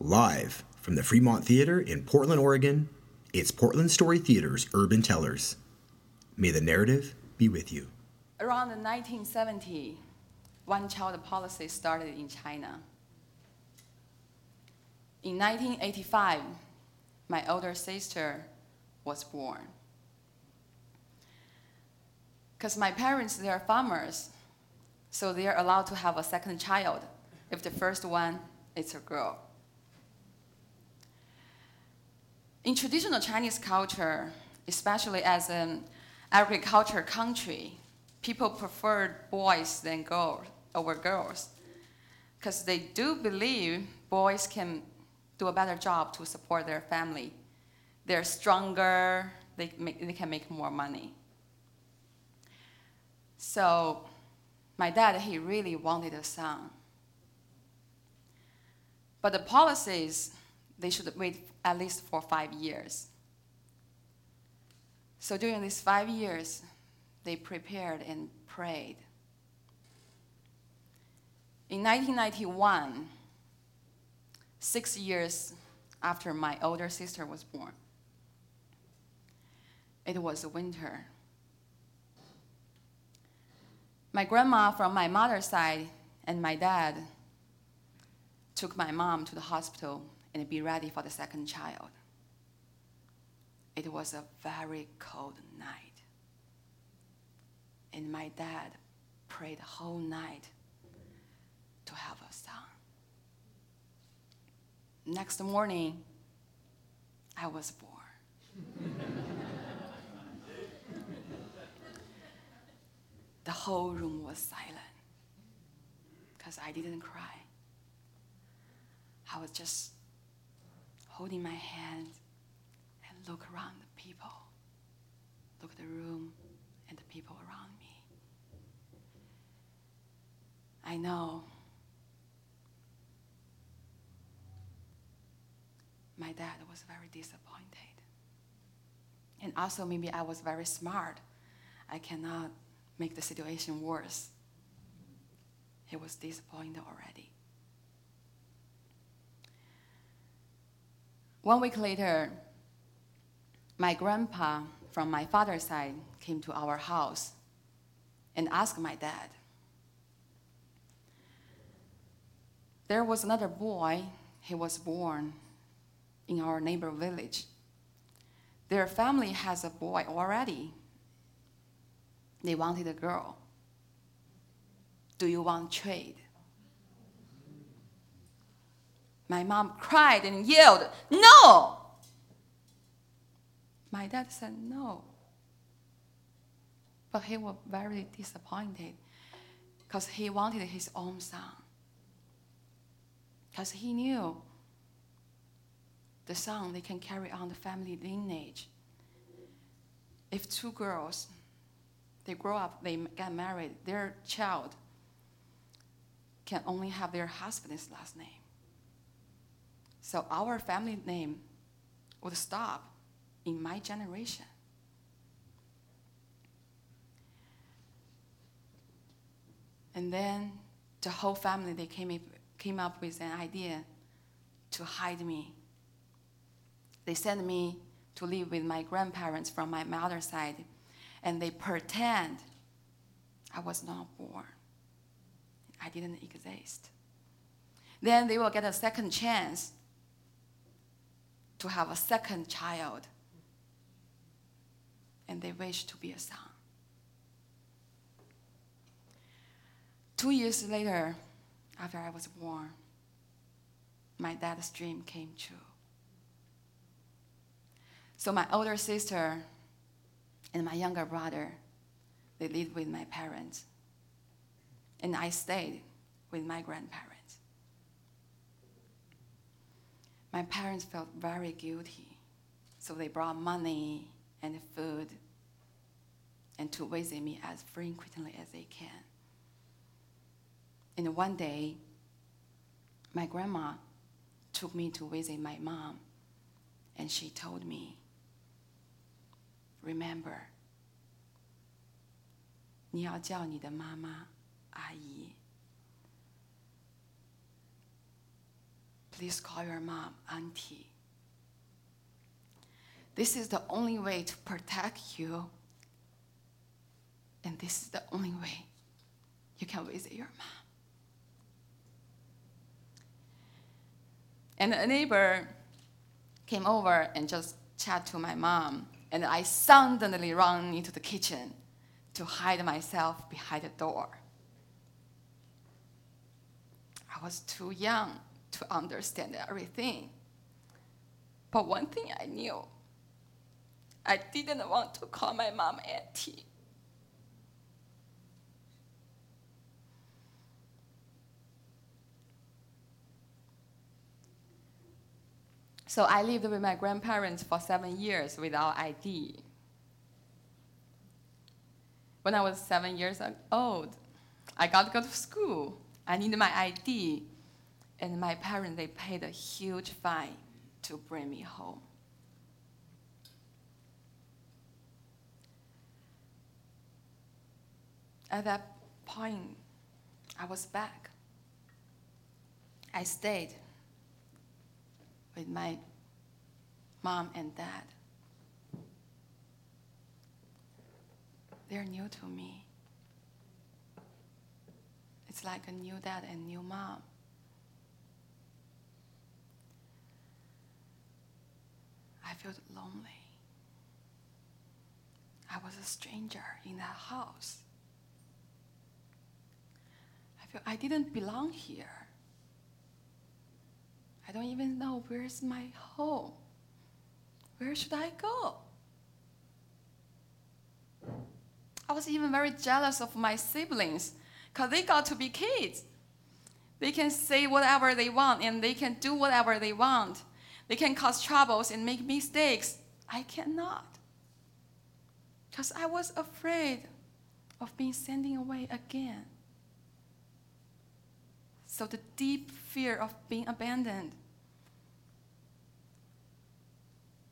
Live from the Fremont Theater in Portland, Oregon, it's Portland Story Theater's Urban Tellers. May the narrative be with you. Around 1970, one child policy started in China. In 1985, my older sister was born. Because my parents, they are farmers, so they are allowed to have a second child if the first one is a girl. In traditional Chinese culture, especially as an agriculture country, people preferred boys than girls over girls because they do believe boys can do a better job to support their family. They're stronger, they, make, they can make more money. So my dad, he really wanted a son. But the policies, they should wait at least for five years. So during these five years, they prepared and prayed. In 1991, six years after my older sister was born, it was winter. My grandma from my mother's side and my dad took my mom to the hospital and be ready for the second child. It was a very cold night. And my dad prayed the whole night to have a son. Next morning, I was born. the whole room was silent because I didn't cry. I was just holding my hand and look around the people, look at the room and the people around me. I know my dad was very disappointed. And also, maybe I was very smart. I cannot make the situation worse. He was disappointed already. One week later, my grandpa from my father's side came to our house and asked my dad. There was another boy, he was born in our neighbor village. Their family has a boy already. They wanted a girl. Do you want trade? My mom cried and yelled, No! My dad said no. But he was very disappointed because he wanted his own son. Because he knew the son, they can carry on the family lineage. If two girls, they grow up, they get married, their child can only have their husband's last name. So our family name would stop in my generation. And then the whole family, they came came up with an idea to hide me. They sent me to live with my grandparents from my mother's side, and they pretend I was not born. I didn't exist. Then they will get a second chance to have a second child, and they wish to be a son. Two years later, after I was born, my dad's dream came true. So my older sister and my younger brother, they lived with my parents. And I stayed with my grandparents. My parents felt very guilty, so they brought money and food and to visit me as frequently as they can. And one day, my grandma took me to visit my mom, and she told me, Remember, 你要叫你的妈妈阿姨。 Please call your mom auntie. This is the only way to protect you. And this is the only way you can visit your mom. And a neighbor came over and just chat to my mom. And I suddenly ran into the kitchen to hide myself behind the door. I was too young to understand everything. But one thing I knew I didn't want to call my mom auntie. So I lived with my grandparents for seven years without ID. When I was seven years old, I got to go to school. I needed my ID, and my parents they paid a huge fine to bring me home. At that point, I was back. I stayed with my mom and dad. They're new to me. It's like a new dad and new mom. Felt lonely. I was a stranger in that house. I felt I didn't belong here. I don't even know where's my home. Where should I go? I was even very jealous of my siblings because they got to be kids. They can say whatever they want and they can do whatever they want. They can cause troubles and make mistakes. I cannot. Because I was afraid of being sent away again. So the deep fear of being abandoned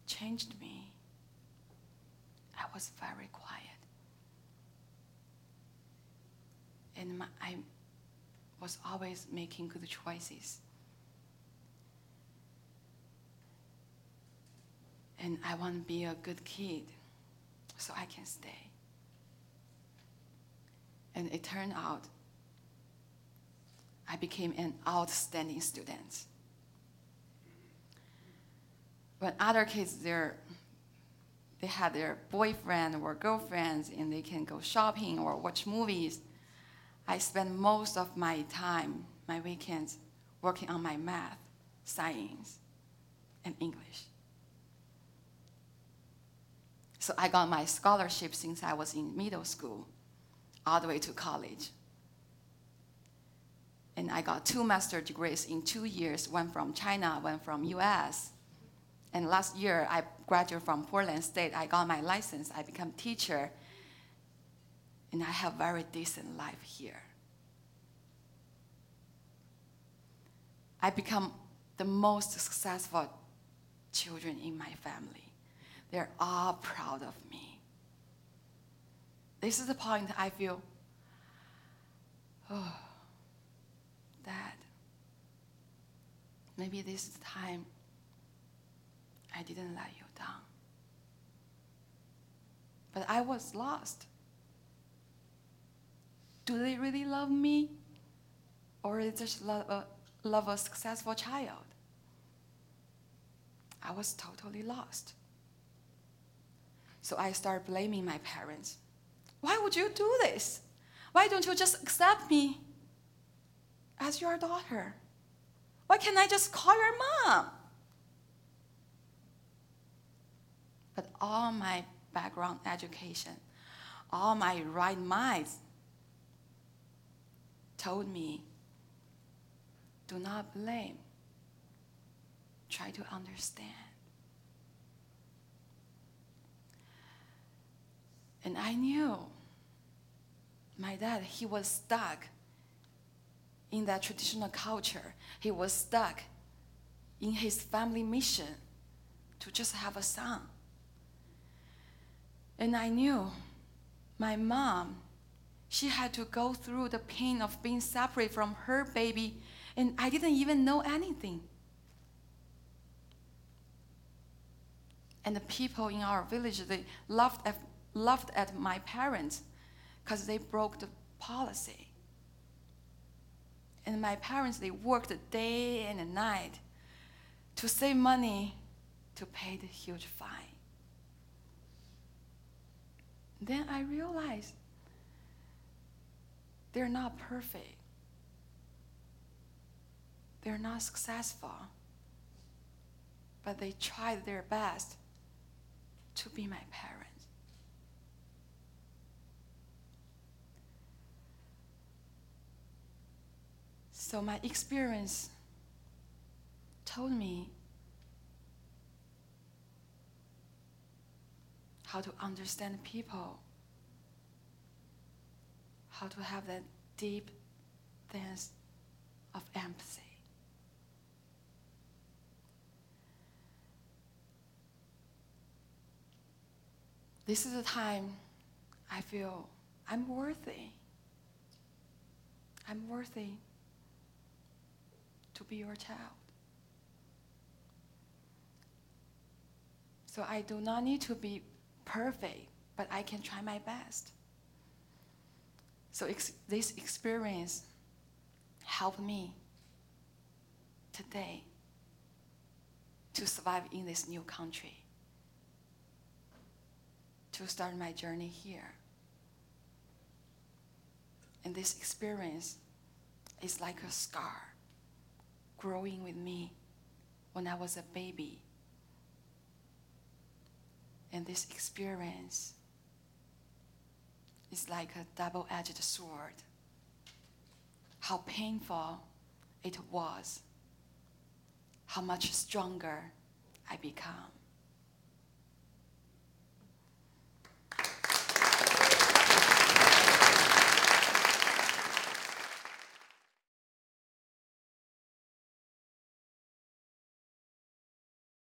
changed me. I was very quiet. And my, I was always making good choices. And I want to be a good kid so I can stay. And it turned out I became an outstanding student. When other kids, they're, they had their boyfriend or girlfriends and they can go shopping or watch movies, I spend most of my time, my weekends, working on my math, science, and English. So I got my scholarship since I was in middle school, all the way to college and I got two master degrees in two years, one from China, one from US. And last year, I graduated from Portland State. I got my license. I become teacher. And I have very decent life here. I become the most successful children in my family. They're all proud of me. This is the point I feel, oh, Dad, maybe this is the time I didn't let you down. But I was lost. Do they really love me? Or is just love a, uh, love a successful child? I was totally lost. So I started blaming my parents. Why would you do this? Why don't you just accept me as your daughter? Why can't I just call your mom? But all my background education, all my right minds told me do not blame, try to understand. And I knew my dad, he was stuck in that traditional culture. He was stuck in his family mission to just have a son. And I knew my mom, she had to go through the pain of being separate from her baby, and I didn't even know anything. And the people in our village, they laughed at laughed at my parents because they broke the policy. And my parents, they worked day and night to save money to pay the huge fine. Then I realized they're not perfect. They're not successful. But they tried their best to be my parents. So my experience told me how to understand people, how to have that deep sense of empathy. This is the time I feel I'm worthy. I'm worthy to be your child. So I do not need to be perfect, but I can try my best. So ex- this experience helped me today to survive in this new country to start my journey here. And this experience is like a scar growing with me when I was a baby. And this experience is like a double edged sword. How painful it was, how much stronger I become.